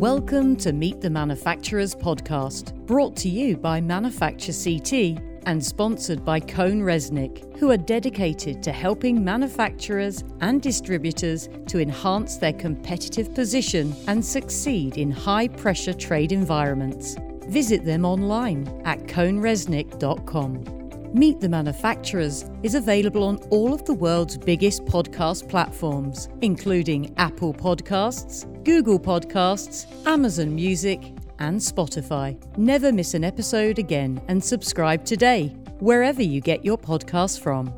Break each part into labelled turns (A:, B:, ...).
A: Welcome to Meet the Manufacturers podcast, brought to you by Manufacture CT and sponsored by CohnReznick, who are dedicated to helping manufacturers and distributors to enhance their competitive position and succeed in high pressure trade environments. Visit them online at cohnreznick.com. Meet the Manufacturers is available on all of the world's biggest podcast platforms, including Apple Podcasts, Google Podcasts, Amazon Music, and Spotify. Never miss an episode again and subscribe today, wherever you get your podcasts from.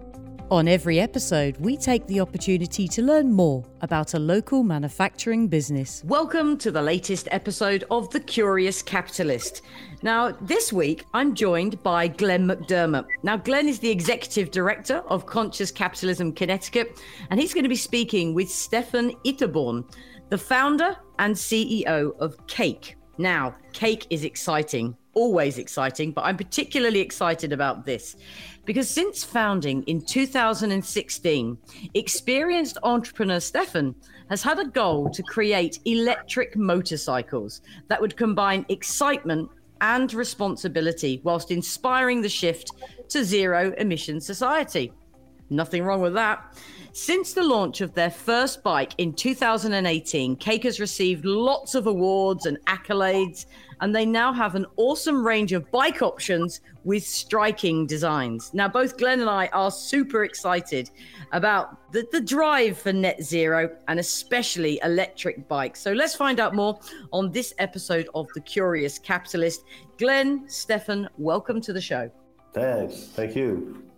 A: On every episode, we take the opportunity to learn more about a local manufacturing business. Welcome to the latest episode of The Curious Capitalist. Now, this week, I'm joined by Glen McDermott. Now, Glen is the executive director of Conscious Capitalism Connecticut, and he's going to be speaking with Stefan Ytterborn, the founder and CEO of Cake. Now, Cake is exciting, always exciting, but I'm particularly excited about this. Because since founding in 2016, experienced entrepreneur Stefan has had a goal to create electric motorcycles that would combine excitement and responsibility whilst inspiring the shift to zero emission society. Nothing wrong with that. Since the launch of their first bike in 2018, Cake has received lots of awards and accolades, and they now have an awesome range of bike options with striking designs. Now, both Glen and I are super excited about the, the drive for net zero and especially electric bikes. So let's find out more on this episode of The Curious Capitalist. Glen, Stefan, welcome to the show.
B: Thanks. Thank you.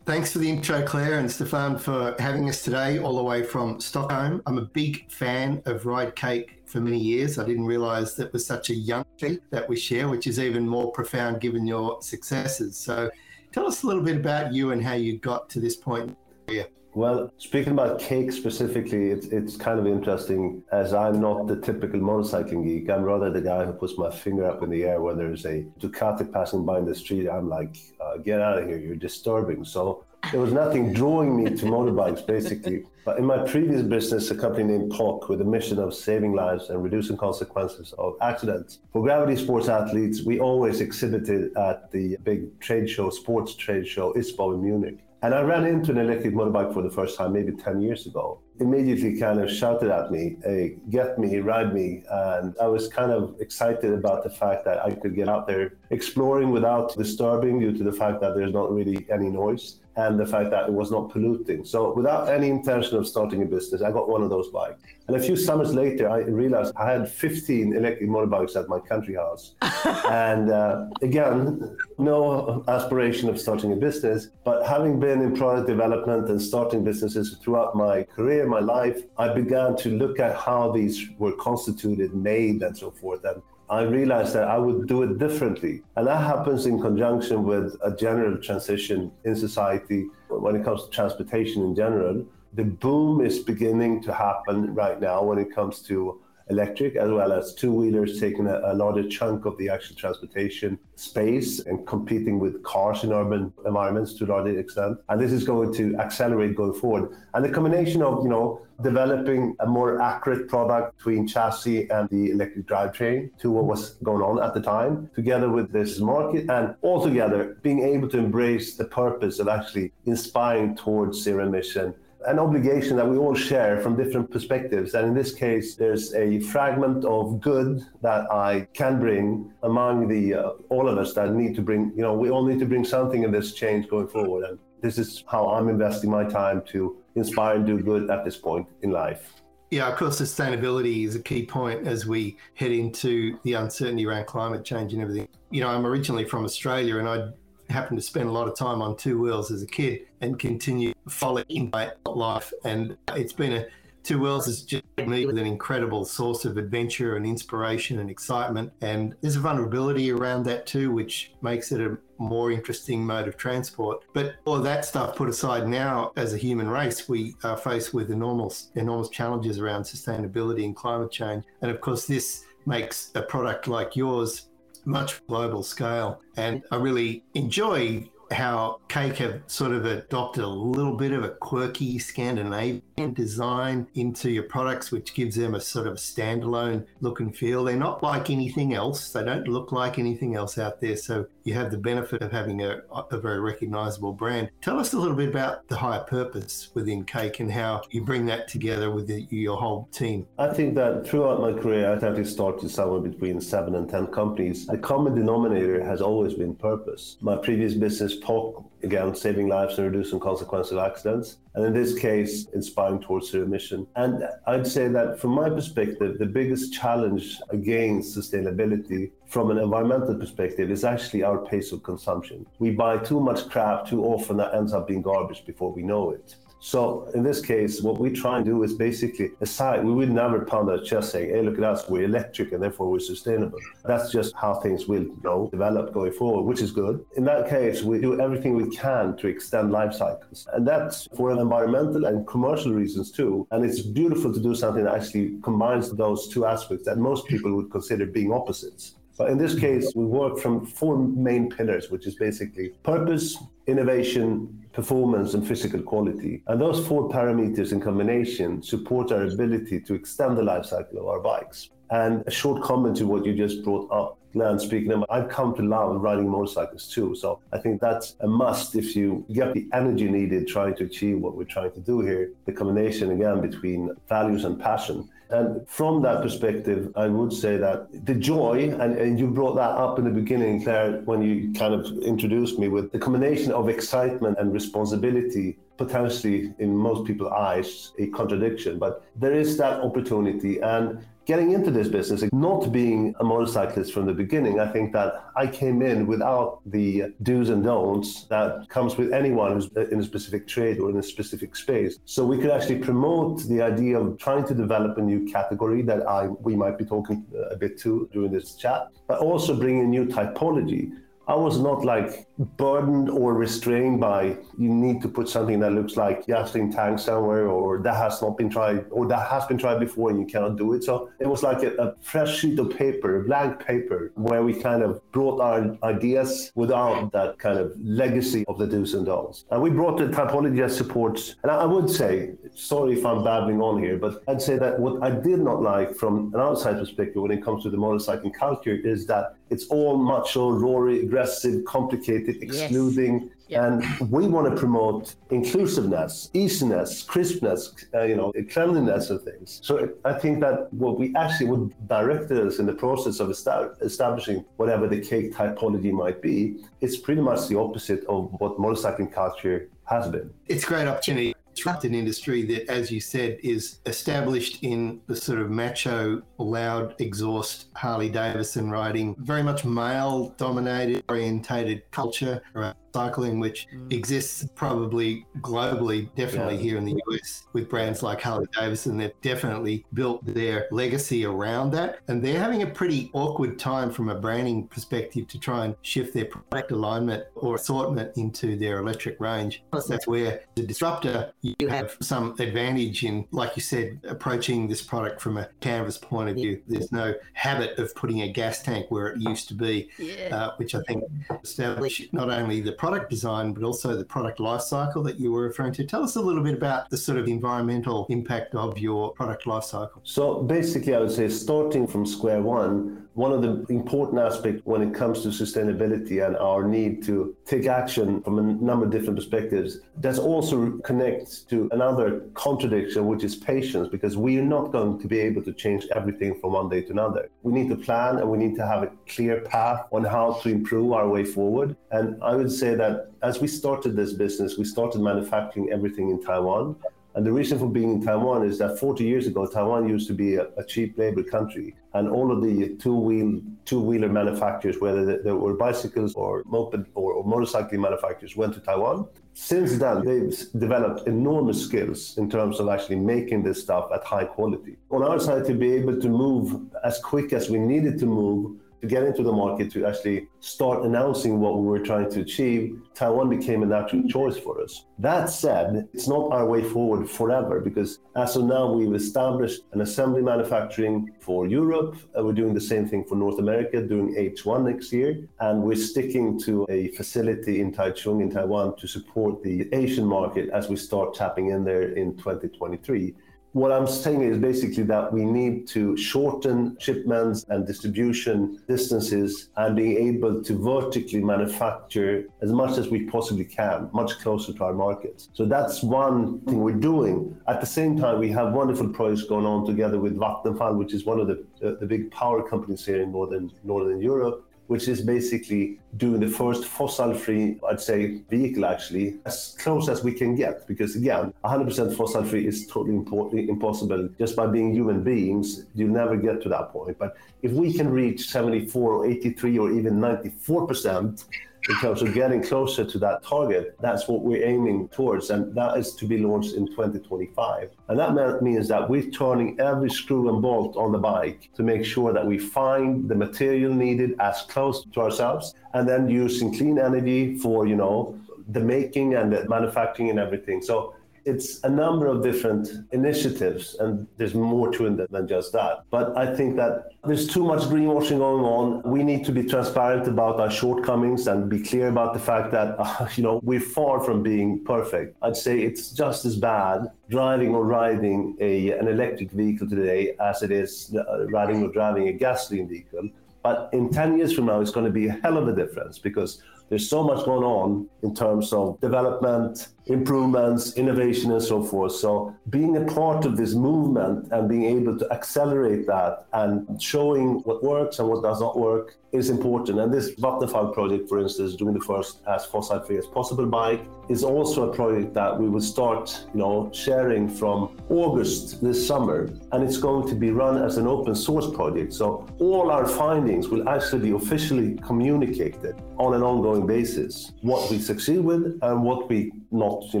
C: Thanks for the intro, Claire and Stefan, for having us today, all the way from Stockholm. I'm a big fan of Ride Cake for many years. I didn't realize that was such a young thing that we share, which is even more profound given your successes. So, tell us a little bit about you and how you got to this point.
B: Yeah. Well, speaking about cake specifically, it's, it's kind of interesting as I'm not the typical motorcycling geek. I'm rather the guy who puts my finger up in the air when there's a Ducati passing by in the street. I'm like, uh, get out of here, you're disturbing. So there was nothing drawing me to motorbikes, basically. But in my previous business, a company named POC, with a mission of saving lives and reducing consequences of accidents. For gravity sports athletes, we always exhibited at the big trade show, sports trade show, ISPO in Munich. And I ran into an electric motorbike for the first time maybe 10 years ago. Immediately kind of shouted at me, hey, get me, ride me. And I was kind of excited about the fact that I could get out there exploring without disturbing due to the fact that there's not really any noise and the fact that it was not polluting. So without any intention of starting a business, I got one of those bikes. And a few summers later, I realized I had 15 electric motorbikes at my country house. and uh, again, no aspiration of starting a business, but having been in product development and starting businesses throughout my career, my life, I began to look at how these were constituted, made, and so forth. And I realized that I would do it differently. And that happens in conjunction with a general transition in society when it comes to transportation in general. The boom is beginning to happen right now when it comes to electric as well as two wheelers taking a, a, larger chunk of the actual transportation space and competing with cars in urban environments to a large extent. And this is going to accelerate going forward. And the combination of, you know, developing a more accurate product between chassis and the electric drivetrain to what was going on at the time, together with this market and altogether being able to embrace the purpose of actually inspiring towards zero emission an obligation that we all share from different perspectives. And in this case, there's a fragment of good that I can bring among the uh, all of us that need to bring. You know, we all need to bring something in this change going forward. And this is how I'm investing my time to inspire and do good at this point in life.
C: Yeah, of course, sustainability is a key point as we head into the uncertainty around climate change and everything. You know, I'm originally from Australia and I happened to spend a lot of time on two wheels as a kid and continue following my life. And it's been a Two Wheels has just me with an incredible source of adventure and inspiration and excitement. And there's a vulnerability around that too, which makes it a more interesting mode of transport. But all that stuff put aside now, as a human race, we are faced with enormous, enormous challenges around sustainability and climate change. And of course, this makes a product like yours much global scale. And I really enjoy how Cake have sort of adopted a little bit of a quirky Scandinavian design into your products, which gives them a sort of standalone look and feel. They're not like anything else. They don't look like anything else out there. So you have the benefit of having a, a very recognizable brand. Tell us a little bit about the higher purpose within Cake and how you bring that together with the, your whole team.
B: I think that throughout my career, I've actually started somewhere between seven and 10 companies. The common denominator has always been purpose. My previous business, POC, again, saving lives and reducing consequences of accidents. And in this case, inspiring towards zero emission. And I'd say that from my perspective, the biggest challenge against sustainability from an environmental perspective is actually our pace of consumption. We buy too much crap too often that ends up being garbage before we know it. So in this case, what we try and do is basically aside, we would never pound our chest saying, hey, look at us, we're electric and therefore we're sustainable. That's just how things will you know, develop going forward, which is good. In that case, we do everything we can to extend life cycles. And that's for environmental and commercial reasons too. And it's beautiful to do something that actually combines those two aspects that most people would consider being opposites. But in this case, we work from four main pillars, which is basically purpose, innovation, performance, and physical quality. And those four parameters in combination support our ability to extend the life cycle of our bikes. And a short comment to what you just brought up, Glen, speaking of, I've come to love riding motorcycles too. So I think that's a must if you get the energy needed trying to achieve what we're trying to do here. The combination, again, between values and passion. And from that perspective, I would say that the joy, and, and you brought that up in the beginning, Claire, when you kind of introduced me with the combination of excitement and responsibility potentially in most people's eyes a contradiction. But there is that opportunity and getting into this business, not being a motorcyclist from the beginning, I think that I came in without the do's and don'ts that comes with anyone who's uh, in a specific trade or in a specific space. So we could actually promote the idea of trying to develop a new category that I we might be talking uh, a bit to during this chat, but also bring a new typology I was not like burdened or restrained by you need to put something that looks like gasoline tank somewhere or that has not been tried or that has been tried before and you cannot do it. So it was like a, a fresh sheet of paper, a blank paper, where we kind of brought our ideas without that kind of legacy of the do's and don'ts. And we brought the typology that supports, and I would say, sorry if I'm babbling on here, but I'd say that what I did not like from an outside perspective when it comes to the motorcycling culture is that it's all macho, rory, aggressive, complicated, excluding. Yes. And we want to promote inclusiveness, easiness, crispness, uh, you know, cleanliness of things. So I think that what we actually would direct us in the process of establishing whatever the cake typology might be, it's pretty much the opposite of what motorcycling culture has been.
C: It's a great opportunity disrupt an industry that, as you said, is established in the sort of macho, loud exhaust Harley Davidson riding, very much male dominated, orientated culture around cycling, which mm. exists probably globally, definitely yeah. here in the US with brands like Harley Davidson. They've definitely built their legacy around that. And they're having a pretty awkward time from a branding perspective to try and shift their product alignment or assortment into their electric range. Plus, that's where the disruptor, you have some advantage in, like you said, approaching this product from a canvas point of view. There's no habit of putting a gas tank where it used to be, yeah. uh, which I think established not only the product design, but also the product life cycle that you were referring to. Tell us a little bit about the sort of environmental impact of your product life cycle.
B: So basically, I would say starting from square one, one of the important aspects when it comes to sustainability and our need to take action from a number of different perspectives, that also connects to another contradiction, which is patience, because we are not going to be able to change everything from one day to another. We need to plan and we need to have a clear path on how to improve our way forward. And I would say that as we started this business, we started manufacturing everything in Taiwan. And the reason for being in Taiwan is that 40 years ago, Taiwan used to be a, a cheap labor country, and all of the two-wheel two-wheeler manufacturers, whether they were bicycles or moped or, or motorcycle manufacturers, went to Taiwan. Since then, they've developed enormous skills in terms of actually making this stuff at high quality. On our side, to be able to move as quick as we needed to move to get into the market to actually start announcing what we were trying to achieve, Taiwan became a natural choice for us. That said, it's not our way forward forever because as of now, we've established an assembly manufacturing for Europe. Uh, we're doing the same thing for North America, doing H1 next year. And we're sticking to a facility in Taichung in Taiwan to support the Asian market as we start tapping in there in 2023 what I'm saying is basically that we need to shorten shipments and distribution distances and be able to vertically manufacture as much as we possibly can, much closer to our markets. So that's one thing we're doing. At the same time, we have wonderful projects going on together with Vattenfall, which is one of the, uh, the big power companies here in northern northern Europe which is basically doing the first fossil-free, I'd say, vehicle actually, as close as we can get. Because again, 100% fossil-free is totally impossible. Just by being human beings, you'll never get to that point. But if we can reach 74 or 83 or even 94%, in terms of getting closer to that target. That's what we're aiming towards, and that is to be launched in 2025. And that means that we're turning every screw and bolt on the bike to make sure that we find the material needed as close to ourselves, and then using clean energy for, you know, the making and the manufacturing and everything. So it's a number of different initiatives, and there's more to it than just that. But I think that there's too much greenwashing going on. We need to be transparent about our shortcomings and be clear about the fact that, uh, you know, we're far from being perfect. I'd say it's just as bad driving or riding a, an electric vehicle today as it is uh, riding or driving a gasoline vehicle. But in 10 years from now, it's going to be a hell of a difference because there's so much going on in terms of development, improvements, innovation, and so forth. So, being a part of this movement and being able to accelerate that and showing what works and what does not work is important. And this Vattenfall project, for instance, doing the first as fossil free as possible bike, is also a project that we will start, you know, sharing from August this summer, and it's going to be run as an open source project. So all our findings will actually be officially communicated on an ongoing basis. What we succeed with and what we not, you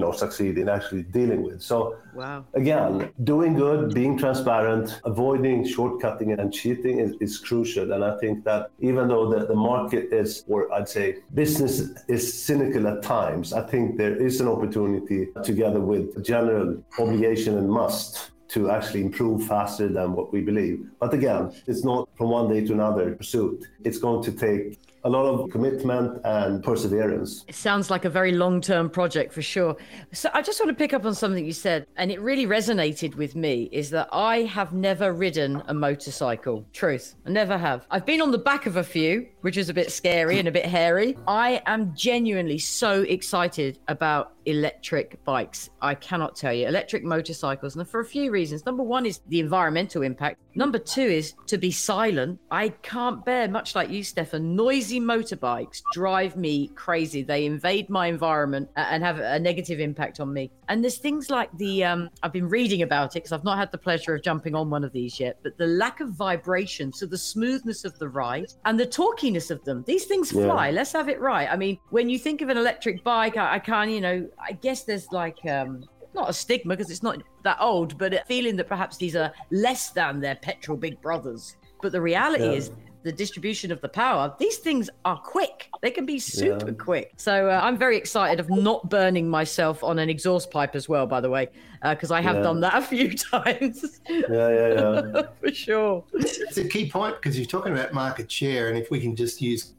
B: know, succeed in actually dealing with. So wow. again, doing good, being transparent, avoiding shortcutting and cheating is, is crucial. And I think that even though the, the market is, or I'd say business is cynical at times, I think there is an opportunity together with general obligation and must to actually improve faster than what we believe. But again, it's not from one day to another pursuit. It's going to take a lot of commitment and perseverance.
A: It sounds like a very long term project for sure. So I just want to pick up on something you said, and it really resonated with me is that I have never ridden a motorcycle. Truth, I never have. I've been on the back of a few, which is a bit scary and a bit hairy. I am genuinely so excited about electric bikes. I cannot tell you. Electric motorcycles, and for a few reasons. Number one is the environmental impact. Number two is to be silent. I can't bear, much like you, Stefan, noisy motorbikes drive me crazy. They invade my environment and have a negative impact on me. And there's things like the, um, I've been reading about it because I've not had the pleasure of jumping on one of these yet, but the lack of vibration, so the smoothness of the ride and the torquiness of them. These things fly. Yeah. Let's have it right. I mean, when you think of an electric bike, I, I can't, you know, I guess there's like um, not a stigma because it's not that old, but a feeling that perhaps these are less than their petrol big brothers. But the reality yeah. is the distribution of the power, these things are quick. They can be super yeah. quick. So uh, I'm very excited of not burning myself on an exhaust pipe as well, by the way, because uh, I have yeah. done that a few times.
B: Yeah, yeah, yeah.
A: For sure.
C: It's a key point because you're talking about market share. And if we can just use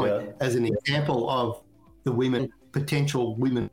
C: yeah. as an example of the women, potential women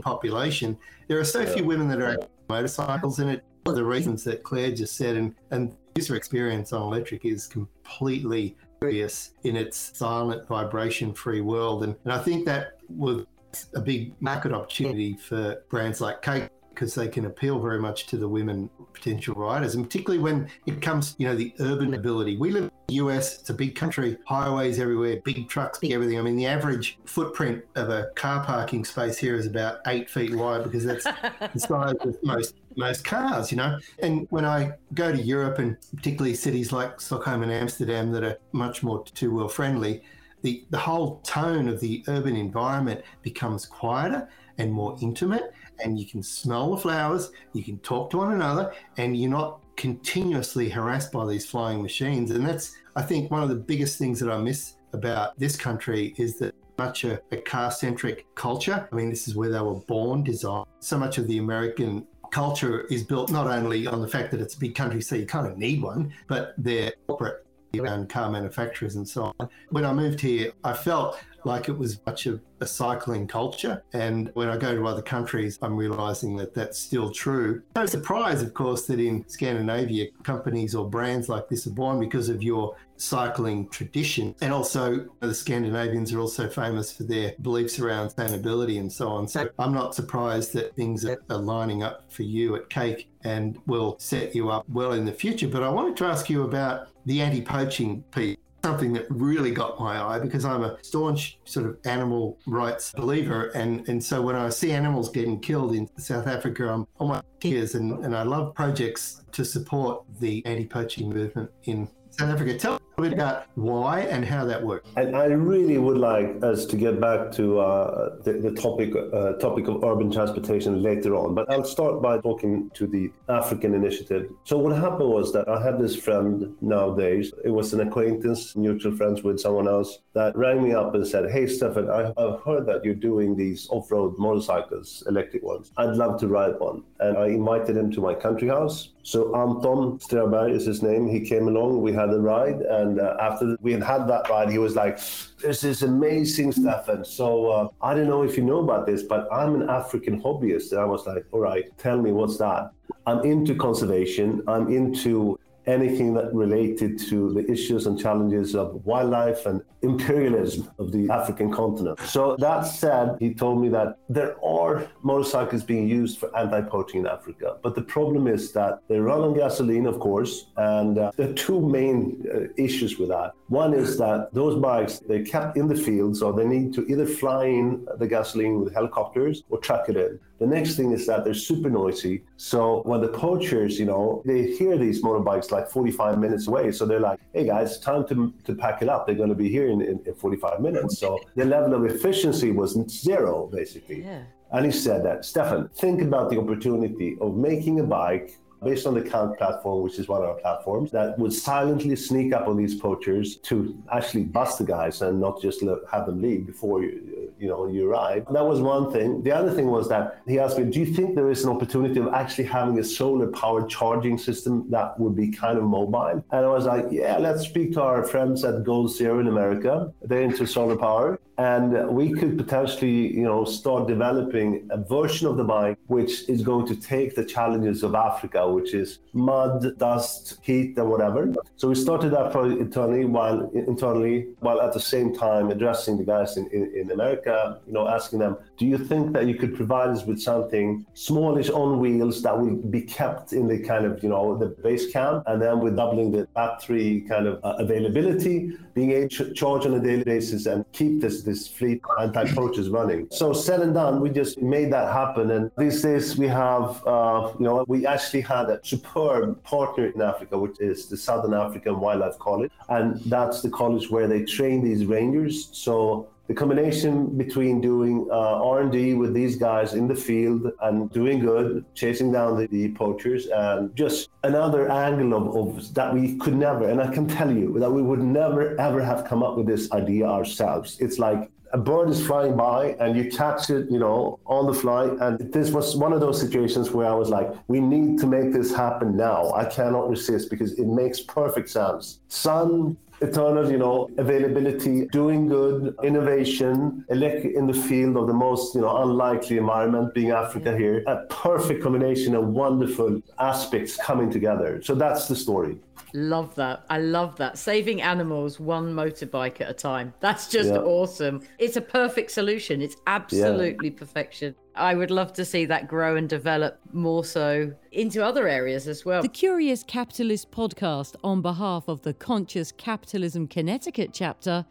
C: population, there are so yeah. few women that are motorcycles, in it one of the reasons that Claire just said, and and user experience on electric is completely curious in its silent vibration-free world, and and I think that was a big market opportunity for brands like Cake because they can appeal very much to the women potential riders, and particularly when it comes, you know, the urban ability. We live in the US; it's a big country, highways everywhere, big trucks, big everything. I mean, the average footprint of a car parking space here is about eight feet wide because that's the size of most most cars, you know. And when I go to Europe, and particularly cities like Stockholm and Amsterdam that are much more two wheel friendly, the, the whole tone of the urban environment becomes quieter and more intimate and you can smell the flowers, you can talk to one another, and you're not continuously harassed by these flying machines. And that's I think one of the biggest things that I miss about this country is that much a, a car centric culture. I mean, this is where they were born, designed. So much of the American culture is built not only on the fact that it's a big country, so you kind of need one, but their corporate around car manufacturers and so on. When I moved here, I felt like it was much of a cycling culture. And when I go to other countries, I'm realizing that that's still true. No surprise, of course, that in Scandinavia, companies or brands like this are born because of your cycling tradition. And also, the Scandinavians are also famous for their beliefs around sustainability and so on. So I'm not surprised that things are lining up for you at Cake and will set you up well in the future. But I wanted to ask you about the anti poaching piece something that really got my eye because I'm a staunch sort of animal rights believer. And, and so when I see animals getting killed in South Africa, I'm on my tears. And, and I love projects to support the anti poaching movement in South Africa. Tell a bit about why and how that works.
B: And I really would like us to get back to uh, the, the, topic uh, topic of urban transportation later on. But I'll start by talking to the African initiative. So what happened was that I had this friend nowadays. It was an acquaintance, mutual friends with someone else, that rang me up and said, "Hey, Stefan, I, have heard that you're doing these off-road motorcycles, electric ones. I'd love to ride one." And I invited him to my country house. So Anton Ströberg is his name. He came along. We had a ride. And and uh, after we had had that ride, he was like, "This is amazing, Stefan." So uh, I don't know if you know about this, but I'm an African hobbyist. And I was like, "All right, tell me what's that?" I'm into conservation. I'm into anything that related to the issues and challenges of wildlife and imperialism of the African continent. So that said, he told me that there are motorcycles being used for anti-poaching in Africa, but the problem is that they run on gasoline, of course, and uh, there are two main uh, issues with that. One is that those bikes they're kept in the field, so they need to either fly in the gasoline with helicopters or truck it in. The next thing is that they're super noisy. So when the poachers, you know, they hear these motorbikes like 45 minutes away, so they're like, "Hey guys, time to to pack it up. They're going to be here in, in, in 45 minutes." So the level of efficiency was zero, basically. Yeah. And he said that, Stefan, think about the opportunity of making a bike based on the Kalk platform, which is one of our platforms, that would silently sneak up on these poachers to actually bust the guys and not just have them leave before you, you know, you arrive. That was one thing. The other thing was that he asked me, do you think there is an opportunity of actually having a solar powered charging system that would be kind of mobile? And I was like, yeah, let's speak to our friends at Goal Zero in America. They're into solar power and we could potentially you know start developing a version of the bike which is going to take the challenges of africa which is mud dust heat and whatever. So we started that project internally while internally while at the same time addressing the guys in, in, in america you know asking them do you think that you could provide us with something smallish on wheels that will be kept in the kind of you know the base camp and then we're doubling the battery kind of uh, availability being able to charge on a daily basis and keep this this fleet anti-poachers running. So said and done, we just made that happen. And these days we have, uh, you know, we actually had a superb partner in Africa, which is the Southern African Wildlife College, and that's the college where they train these rangers. So the combination between doing uh, R&D with these guys in the field and doing good, chasing down the, the poachers, and just another angle of, of, that we could never, and I can tell you that we would never ever have come up with this idea ourselves. It's like a bird is flying by and you catch it, you know, on the fly. And this was one of those situations where I was like, we need to make this happen now. I cannot resist because it makes perfect sense. Sun, eternal, you know, availability, doing good, innovation, in the field of the most, you know, unlikely environment, being Africa here, a perfect combination of wonderful aspects coming together. So that's the story.
A: Love that. I love that. Saving animals one motorbike at a time. That's just yeah. awesome. It's a perfect solution. It's absolutely yeah. perfection. I would love to see that grow and develop more so into other areas as well. The Curious Capitalist podcast, on behalf of the Conscious Capitalism Connecticut chapter,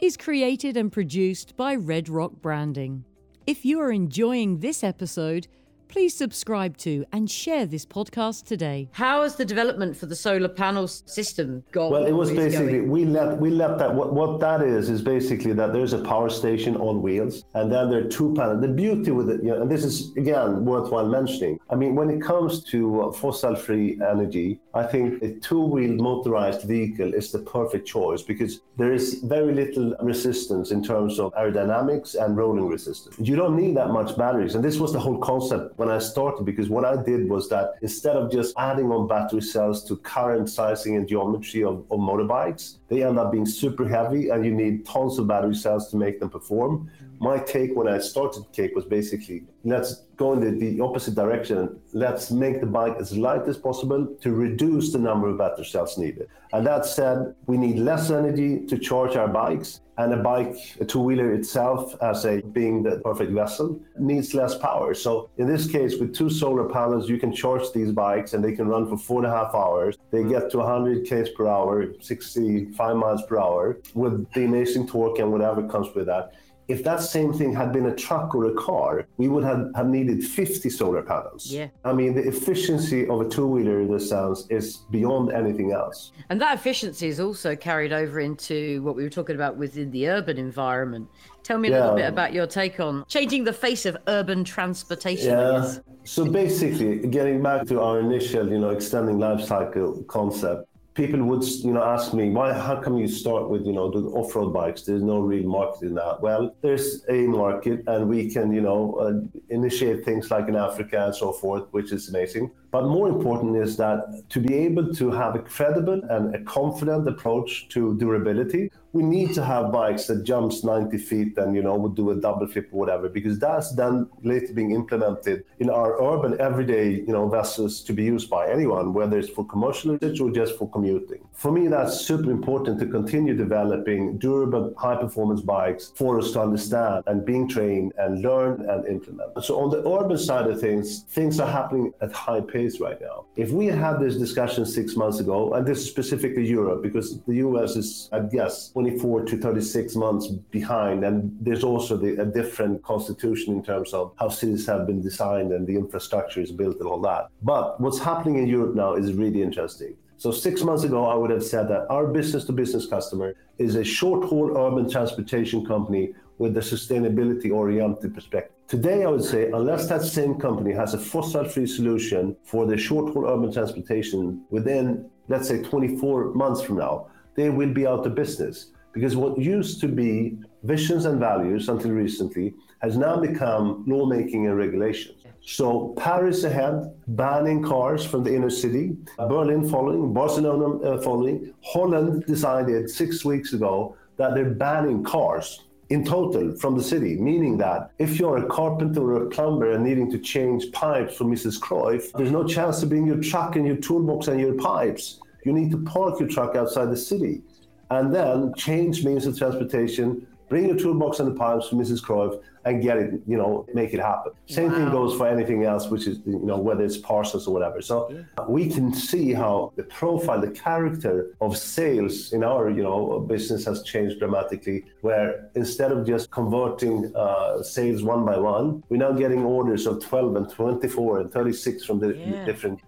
A: is created and produced by Red Rock Branding. If you are enjoying this episode, Please subscribe to and share this podcast today. How has the development for the solar panels system gone?
B: Well, it was basically we let we let that what, what that is is basically that there's a power station on wheels, and then there are two panels. The beauty with it, you know, and this is again worthwhile mentioning. I mean, when it comes to uh, fossil-free energy, I think a two-wheeled motorized vehicle is the perfect choice because there is very little resistance in terms of aerodynamics and rolling resistance. You don't need that much batteries, and this was the whole concept when I mm. started because what I did was that instead of just adding on battery cells to current sizing and geometry of, of motorbikes, they end up being super heavy and you need tons of battery cells to make them perform. My take when I started Cake was basically let's go in the, the, opposite direction. Let's make the bike as light as possible to reduce the number of battery cells needed. And that said, we need less energy to charge our bikes. And a bike, a two-wheeler itself, as a being the perfect vessel, needs less power. So in this case, with two solar panels, you can charge these bikes and they can run for four and a half hours. They get to 100 k's per hour, 65 miles per hour, with the amazing torque and whatever comes with that if that same thing had been a truck or a car, we would have, have needed 50 solar panels.
A: Yeah.
B: I mean, the efficiency of a two wheeler in this sense is beyond anything else.
A: And that efficiency is also carried over into what we were talking about within the urban environment. Tell me a yeah. little bit about your take on changing the face of urban transportation.
B: Yeah. So basically, getting back to our initial, you know, extending life cycle concept, people would you know ask me why how come you start with you know the off-road bikes? There's no real market in that. Well there's a market and we can you know uh, initiate things like in africa and so forth which is amazing but more important is that to be able to have a credible and a confident approach to durability we need to have bikes that jumps 90 feet and you know would do a double flip or whatever because that's then later being implemented in our urban everyday you know vessels to be used by anyone whether it's for commercial usage or just for commuting. For me that's super important to continue developing durable high performance bikes for us to understand and being trained and learn and implement so on the urban side of things things are happening at high pace right now if we had this discussion six months ago and this is specifically europe because the us is i guess 24 to 36 months behind. And there's also the, a different constitution in terms of how cities have been designed and the infrastructure is built and all that. But what's happening in Europe now is really interesting. So six months ago, I would have said that our business to business customer is a short haul urban transportation company with a sustainability oriented perspective. Today, I would say, unless that same company has a fossil free solution for the short haul urban transportation within, let's say, 24 months from now, they will be out of business. Because what used to be visions and values until recently has now become lawmaking and regulations. So Paris ahead, banning cars from the inner city, Berlin following, Barcelona uh, following. Holland decided six weeks ago that they're banning cars in total from the city, meaning that if you're a carpenter or a plumber and needing to change pipes for Mrs. Cruyff, there's no chance to bring your truck and your toolbox and your pipes you need to park your truck outside the city and then change means of transportation, bring your toolbox and the pipes to Mrs. Cruyff, and get it, you know, make it happen. Same wow. thing goes for anything else, which is, you know, whether it's parcels or whatever. So yeah. we can see how the profile, the character of sales in our, you know, business has changed dramatically. Where instead of just converting uh, sales one by one, we're now getting orders of 12 and 24 and 36 from the yeah. different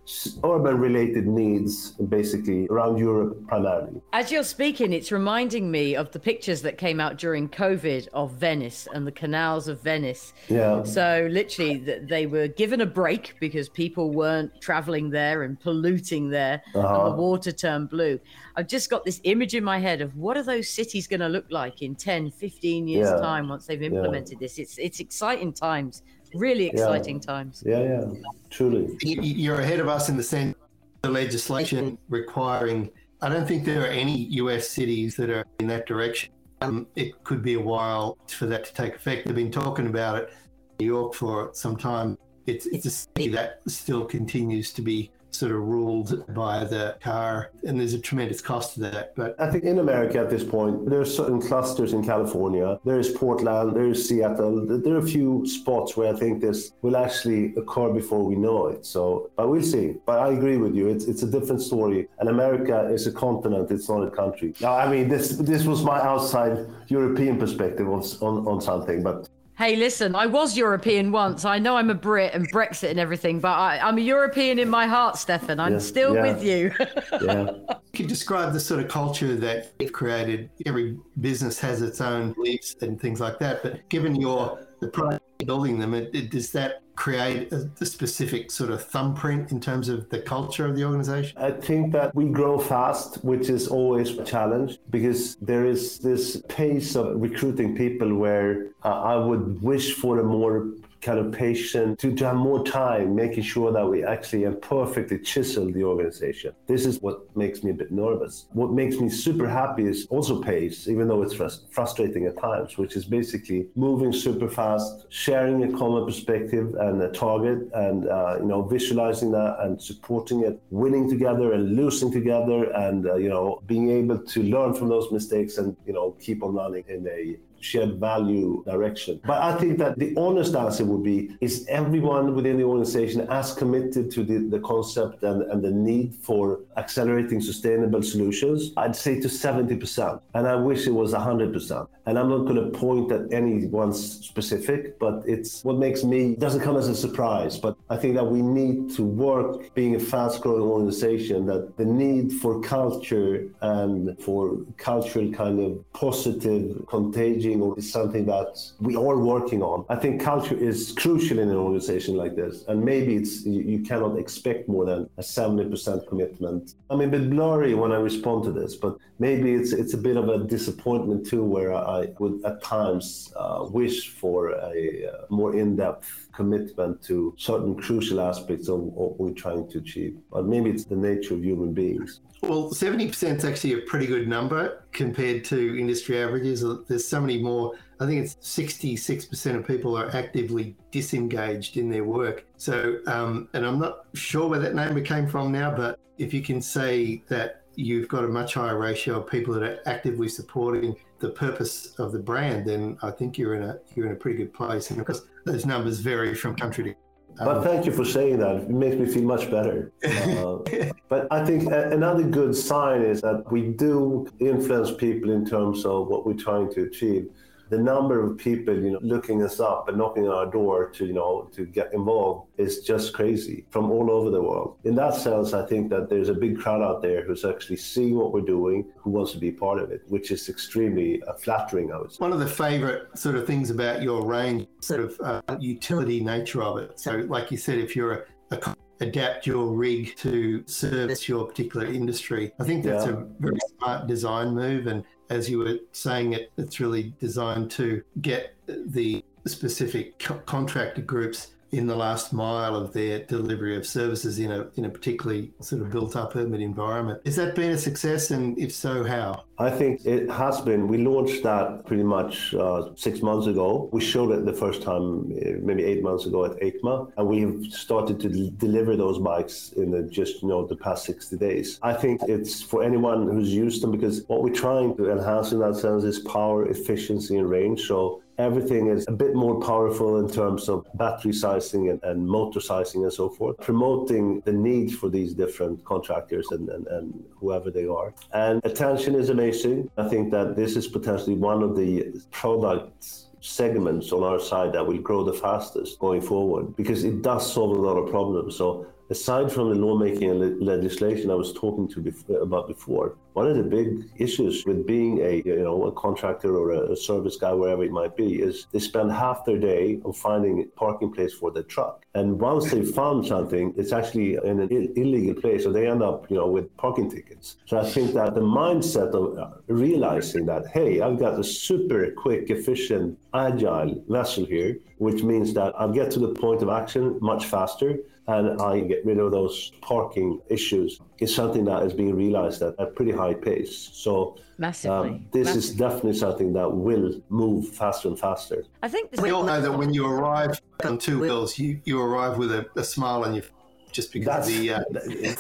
B: urban-related needs, basically around Europe primarily.
A: As you're speaking, it's reminding me of the pictures that came out during COVID of Venice and the canals of Venice.
B: Yeah.
A: So literally, they were given a break because people weren't traveling there and polluting there, uh-huh. and the uh-huh. water turned blue. I've just got this image in my head of what are those cities going to look like in 10, 15 years' yeah. time once they've implemented yeah. this. It's it's exciting times, really exciting
B: yeah.
A: times.
B: Yeah, yeah, truly.
C: You're ahead of us in the sense the legislation requiring. I don't think there are any US cities that are in that direction. Um, it could be a while for that to take effect. They've been talking about it in New York for some time. It's, it's a city that still continues to be sort of ruled by the car, and there's a tremendous cost to that. But
B: I think in America at this point, there are certain clusters in California. There is Portland, there is Seattle. There are a few spots where I think this will actually occur before we know it. So, but we'll see. But I agree with you. It's it's a different story, and America is a continent. It's not a country. Now, I mean, this this was my outside European perspective on on, on something, but
A: Hey, listen, I was European once. I know I'm a Brit and Brexit and everything, but I, am a European in my heart, Stefan. I'm yeah, still yeah. with you.
C: yeah. You can describe the sort of culture that you've created. Every business has its own beliefs and things like that. But given your the product building them, it, it, does that create a, a, specific sort of thumbprint in terms of the culture of the organization?
B: I think that we grow fast, which is always a challenge because there is this pace of recruiting people where uh, I would wish for a more kind of patient to, to have more time making sure that we actually have perfectly chiseled the organization. This is what makes me a bit nervous. What makes me super happy is also pace, even though it's frustrating at times, which is basically moving super fast, sharing a common perspective and a target, and uh, you know visualizing that and supporting it, winning together and losing together, and uh, you know being able to learn from those mistakes and you know keep on running in a shared value direction. But I think that the honest answer would be is everyone within the organization as committed to the, the concept and, and the need for accelerating sustainable solutions? I'd say to 70%. And I wish it was 100%. And I'm not going to point at any one specific, but it's what makes me, doesn't come as a surprise. But I think that we need to work being a fast growing organization, that the need for culture and for cultural kind of positive contagion is something that we are working on. I think culture is crucial in an organization like this, and maybe it's you, you cannot expect more than a 70% commitment. I'm a bit blurry when I respond to this, but maybe it's it's a bit of a disappointment too, where I would at times uh, wish for a, uh, more in-depth commitment to certain crucial aspects of what we're trying to achieve. But maybe it's the nature of human beings.
C: Well, 70% is actually a pretty good number compared to industry averages. There's so many more. I think it's 66% of people are actively disengaged in their work. So, um, and I'm not sure where that number came from now, but if you can say that you've got a much higher ratio of people that are actively supporting the purpose of the brand, then I think you're in a you're in a pretty good place. And of course, those numbers vary from country to
B: but um, thank you for saying that. It makes me feel much better. Uh, but I think another good sign is that we do influence people in terms of what we're trying to achieve the number of people, you know, looking us up and knocking on our door to, you know, to get involved is just crazy from all over the world. In that sense, I think that there's a big crowd out there who's actually seeing what we're doing, who wants to be part of it, which is extremely uh, flattering, I would say.
C: One of the favorite sort of things about your range, sort of uh, utility nature of it. So, like you said, if you're a, a adapt your rig to service your particular industry. I think that's yeah. a very smart design move. And as you were saying, it, it's really designed to get the specific co- contractor groups in the last mile of their delivery of services in a in a particularly sort of built up urban environment. Has that been a success, and if so, how?
B: I think it has been. We launched that pretty much uh, six months ago. We showed it the first time uh, maybe eight months ago at EICMA, and we've started to deliver those bikes in the, just you know the past 60 days. I think it's for anyone who's used them because what we're trying to enhance in that sense is power, efficiency, and range. So everything is a bit more powerful in terms of battery sizing and, and motor sizing and so forth, promoting the need for these different contractors and, and, and whoever they are. And attention is amazing. I think that this is potentially one of the products segments on our side that will grow the fastest going forward because it does solve a lot of problems. So aside from the lawmaking and le- legislation I was talking to bef- about before, one of the big issues with being a you know a contractor or a, a, service guy wherever it might be is they spend half their day on finding a parking place for their truck, and once they've found something, it's actually in an Ill- illegal place, so they end up you know with parking tickets. So I think that the mindset of uh, realizing that hey, I've got a super quick, efficient, agile vessel here, which means that I'll get to the point of action much faster and I get rid of those parking issues is something that is being realized at a pretty high pace. So
A: massively,
B: um, this
A: massively.
B: is definitely something that will move faster and faster.
A: I think
C: we all know that when you arrive on two wheels, you, you arrive with a, a smile on your just because that's, of the, uh,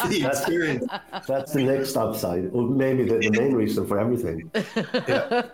C: the experience.
B: That's the next upside, or maybe the, the main reason for everything.
C: Yeah.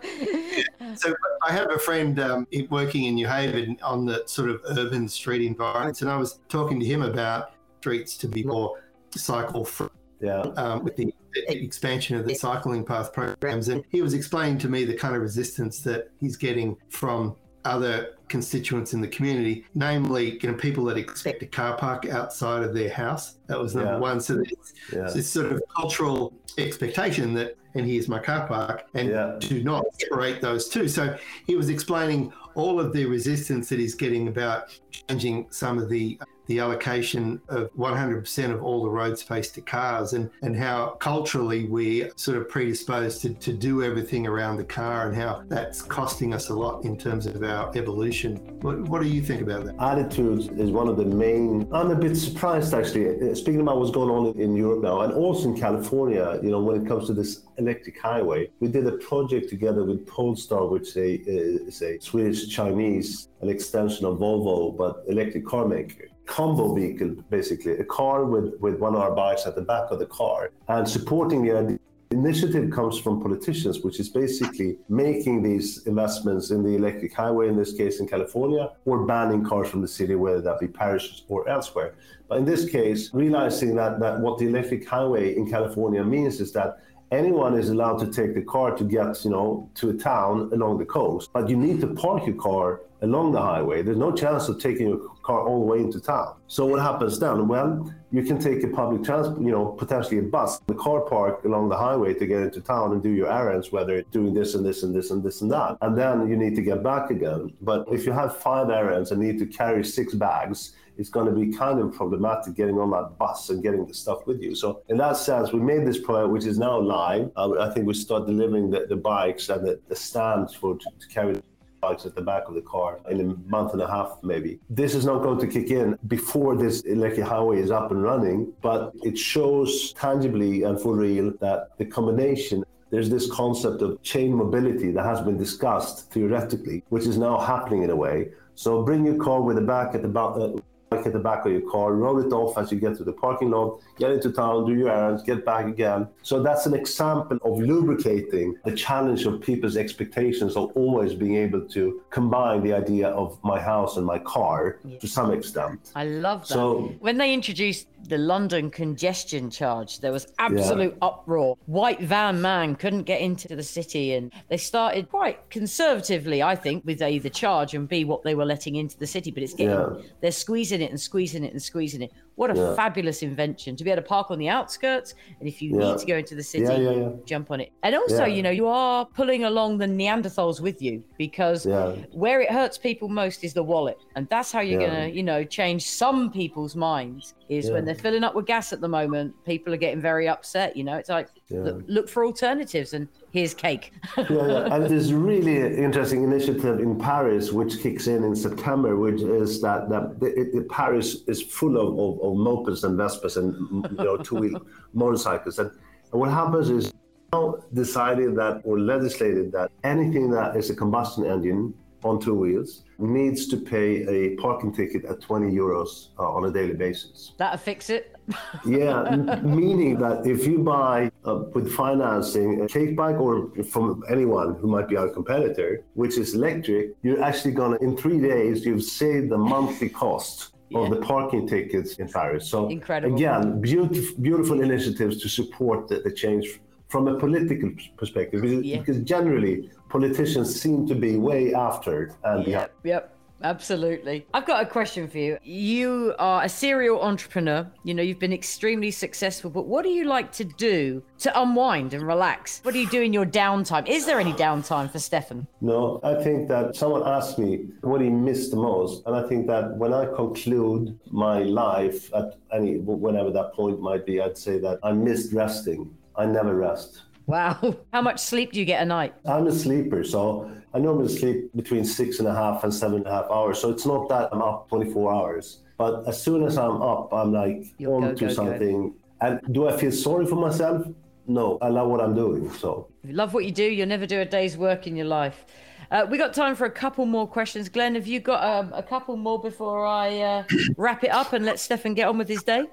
C: So I have a friend um, working in New Haven on the sort of urban street environments, and I was talking to him about streets to be more cycle free.
B: Yeah.
C: Um, with the expansion of the cycling path programs, and he was explaining to me the kind of resistance that he's getting from other constituents in the community, namely, you know, people that expect a car park outside of their house. That was number yeah. one. So it's yeah. this sort of cultural expectation that, and here's my car park, and yeah. do not separate those two. So he was explaining all of the resistance that he's getting about changing some of the the allocation of 100% of all the road space to cars and, and how culturally we're sort of predisposed to, to do everything around the car and how that's costing us a lot in terms of our evolution. What, what do you think about that?
B: Attitudes is one of the main. I'm a bit surprised actually, speaking about what's going on in Europe now and also in California, you know, when it comes to this electric highway. We did a project together with Polestar, which is a Swedish Chinese, an extension of Volvo, but electric car maker combo vehicle, basically, a car with, with one of our bikes at the back of the car. And supporting the initiative comes from politicians, which is basically making these investments in the electric highway, in this case in California, or banning cars from the city, whether that be Paris or elsewhere. But in this case, realizing that, that what the electric highway in California means is that anyone is allowed to take the car to get, you know, to a town along the coast, but you need to park your car along the highway. There's no chance of taking your car all the way into town. So what happens then? Well, you can take a public transport, you know, potentially a bus, the car park along the highway to get into town and do your errands, whether it's doing this and this and this and this and that. And then you need to get back again. But if you have five errands and need to carry six bags, it's going to be kind of problematic getting on that bus and getting the stuff with you. So in that sense, we made this product, which is now live. Uh, I think we start delivering the, the bikes and the, the stands for to, to carry bikes at the back of the car in a month and a half, maybe. This is not going to kick in before this electric highway is up and running, but it shows tangibly and for real that the combination there's this concept of chain mobility that has been discussed theoretically, which is now happening in a way. So bring your car with the back at the back, uh, at the back of your car, roll it off as you get to the parking lot, get into town, do your errands, get back again. So that's an example of lubricating the challenge of people's expectations of always being able to combine the idea of my house and my car yeah. to some extent.
A: I love that. So when they introduced the London congestion charge, there was absolute yeah. uproar. White van man couldn't get into the city, and they started quite conservatively, I think, with A the charge and B what they were letting into the city. But it's getting yeah. they're squeezing it and squeezing it and squeezing it. What a yeah. fabulous invention to be able to park on the outskirts. And if you yeah. need to go into the city, yeah, jump on it. And also, you know, you are pulling along the Neanderthals with you because where it hurts people most is the wallet. And that's how you're going to, you know, change some people's minds is when they're filling up with gas at the moment, people are getting very upset. You know, it's like, look, look for alternatives. And here's cake.
B: yeah, yeah, and there's really interesting initiative in Paris, which kicks in in September, which is that, that it, it, Paris is full of, of, mopeds and Vespas and you know two-wheel motorcycles, and, and what happens is now decided that or legislated that anything that is a combustion engine on two wheels needs to pay a parking ticket at 20 euros uh, on a daily basis.
A: That'll fix it.
B: yeah, meaning that if you buy uh, with financing a cake bike or from anyone who might be our competitor, which is electric, you're actually going to, in three days, you've saved the monthly cost yeah. of the parking tickets in Paris. So,
A: Incredible.
B: again, beautiful, beautiful initiatives to support the, the change from a political perspective, because, yeah. because generally politicians seem to be way after and
A: yep, yep. Absolutely. I've got a question for you. You are a serial entrepreneur. You know, you've been extremely successful, but what do you like to do to unwind and relax? What do you do in your downtime? Is there any downtime for Stefan?
B: No, I think that someone asked me what he missed the most. And I think that when I conclude my life at any, whenever that point might be, I'd say that I missed resting. I never rest.
A: Wow. How much sleep do you get a night?
B: I'm a sleeper, so I normally sleep between six and a half and seven and a half hours. So it's not that I'm up 24 hours. But as soon as I'm up, I'm like You'll on go, to go, something. Go. And do I feel sorry for myself? No, I love what I'm doing. So
A: if you love what you do, you'll never do a day's work in your life. Uh, we got time for a couple more questions. Glen, have you got um, a couple more before I uh, wrap it up and let Stefan get on with his day?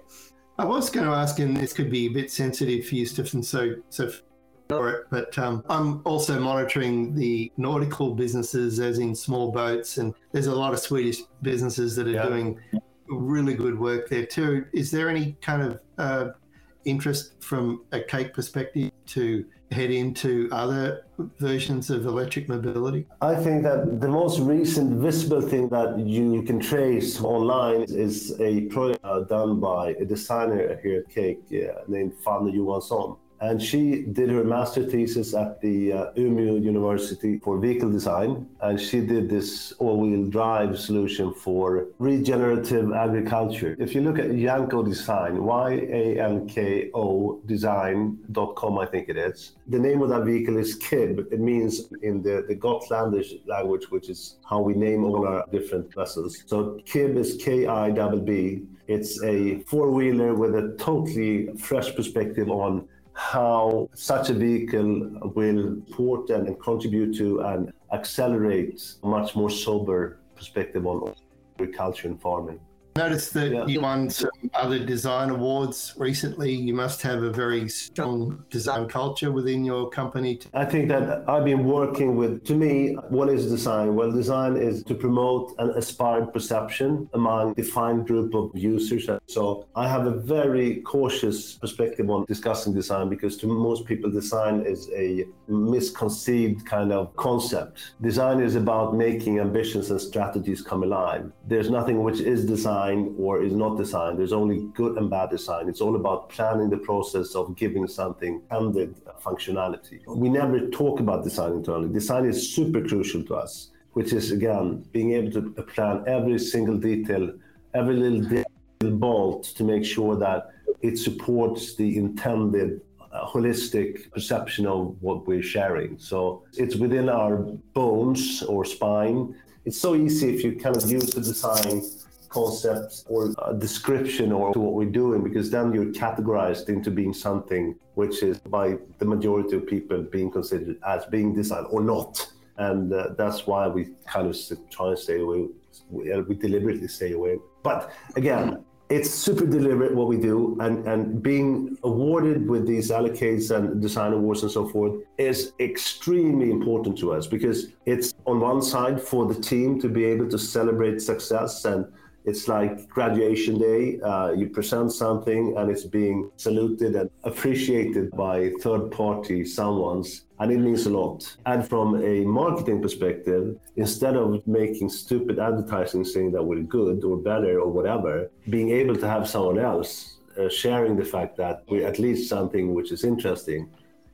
C: I was going to ask, and this could be a bit sensitive for you, Stefan. So, so for it, but um, I'm also monitoring the nautical businesses, as in small boats, and there's a lot of Swedish businesses that are yeah. doing really good work there too. Is there any kind of uh, interest from a cake perspective to head into other versions of electric mobility?
B: I think that the most recent visible thing that you can trace online is a project uh, done by a designer here at Cake uh, named Fanny Johansson. And she did her master thesis at the uh, Umeå University for vehicle design. And she did this all wheel drive solution for regenerative agriculture. If you look at Yanko Design, Y A N K O design.com, I think it is, the name of that vehicle is KIB. It means in the, the Gotlandish language, which is how we name all our different vessels. So KIB is K I B. It's a four wheeler with a totally fresh perspective on how such a vehicle will support and contribute to and accelerate a much more sober perspective on agriculture and farming.
C: Noticed that yeah. you won some other design awards recently. You must have a very strong design culture within your company.
B: I think that I've been working with, to me, what is design? Well, design is to promote an aspired perception among defined group of users. So I have a very cautious perspective on discussing design because to most people, design is a misconceived kind of concept. Design is about making ambitions and strategies come alive. There's nothing which is design design or is not designed. There's only good and bad design. It's all about planning the process of giving something ended functionality. We never talk about design internally. Design is super crucial to us, which is again being able to plan every single detail, every little bolt to make sure that it supports the intended uh, holistic perception of what we're sharing. So it's within our bones or spine. It's so easy if you kind of use the design concept or description or to what we're doing because then you're categorized into being something which is by the majority of people being considered as being design or not. And uh, that's why we kind of try and stay away we, uh, we deliberately stay away. But again it's super deliberate what we do and, and being awarded with these allocates and design awards and so forth is extremely important to us because it's on one side for the team to be able to celebrate success and it's like graduation day. Uh, you present something and it's being saluted and appreciated by third party someone's, and it means a lot. And from a marketing perspective, instead of making stupid advertising saying that we're good or better or whatever, being able to have someone else uh, sharing the fact that we're at least something which is interesting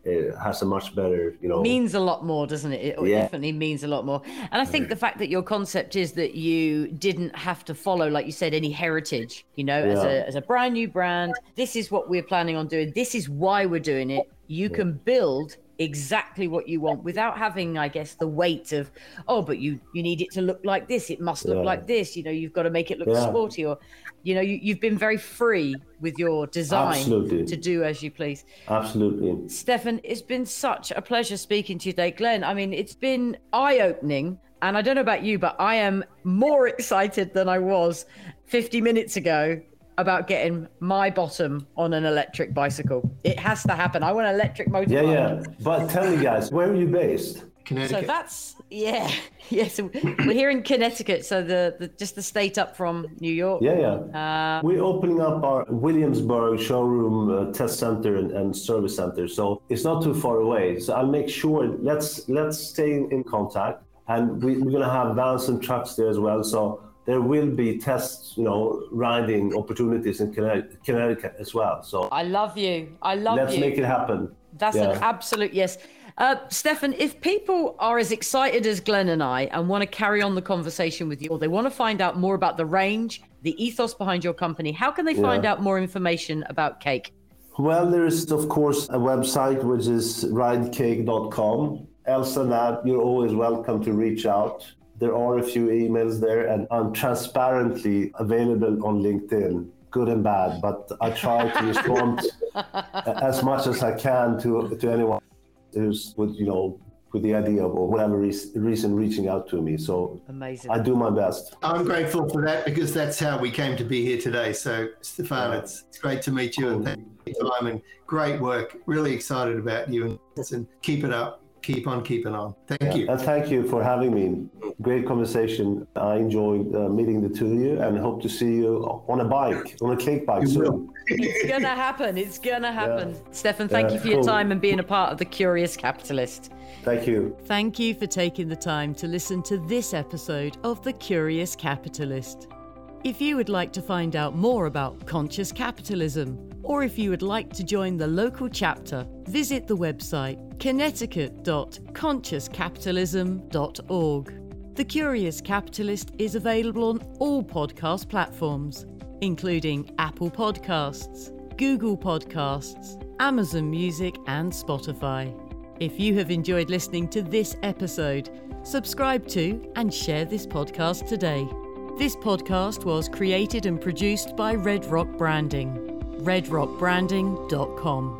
B: it has a much better, you know.
A: Means a lot more, doesn't it? It yeah. definitely means a lot more. And I think the fact that your concept is that you didn't have to follow, like you said, any heritage, you know, yeah. as, a, as a brand new brand, this is what we're planning on doing. This is why we're doing it. You yeah. can build exactly what you want without having i guess the weight of oh but you you need it to look like this it must look yeah. like this you know you've got to make it look yeah. sporty or you know you, you've been very free with your design
B: absolutely.
A: to do as you please
B: absolutely
A: stefan it's been such a pleasure speaking to you today glen i mean it's been eye-opening and i don't know about you but i am more excited than i was 50 minutes ago about getting my bottom on an electric bicycle. It has to happen. I want an electric motor.
B: Yeah, yeah. But tell me, guys, where are you based?
A: Connecticut. So that's yeah, yeah. So we're here in Connecticut, so the, the just the state up from New York.
B: Yeah, yeah. Uh, we're opening up our Williamsburg showroom, uh, test center, and, and, service center. So it's not too far away. So I'll make sure. Let's let's stay in contact, and we, we're gonna have vans and trucks there as well. So there will be tests, you know, riding opportunities in Connecticut as well. So
A: I love you. I love
B: let's
A: you.
B: Let's make it happen.
A: That's yeah. an absolute yes. Uh, Stefan, if people are as excited as Glen and I and want to carry on the conversation with you, or they want to find out more about the range, the ethos behind your company, how can they find yeah. out more information about Cake?
B: Well, there is, of course, a website which is ridecake.com. Else than that, you're always welcome to reach out. There are a few emails there, and I'm transparently available on LinkedIn, good and bad. But I try to respond as much as I can to to anyone who's with you know with the idea of or whatever reason reaching out to me. So
A: amazing.
B: I do my best.
C: I'm grateful for that because that's how we came to be here today. So Stefan, yeah. it's, it's great to meet you and thank you for your time and great work. Really excited about you and, and keep it up keep on keeping on. Thank yeah. you.
B: And thank you for having me. Great conversation. I enjoyed uh, meeting the two of you and hope to see you on a bike, on a cake bike soon.
A: it's going to happen. It's going to happen. Yeah. Stefan, thank yeah, you for cool. your time and being a part of The Curious Capitalist.
B: Thank you.
A: Thank you for taking the time to listen to this episode of The Curious Capitalist. If you would like to find out more about conscious capitalism, or if you would like to join the local chapter, visit the website connecticut.consciouscapitalism.org. The Curious Capitalist is available on all podcast platforms, including Apple Podcasts, Google Podcasts, Amazon Music, and Spotify. If you have enjoyed listening to this episode, subscribe to and share this podcast today. This podcast was created and produced by Red Rock Branding redrockbranding.com.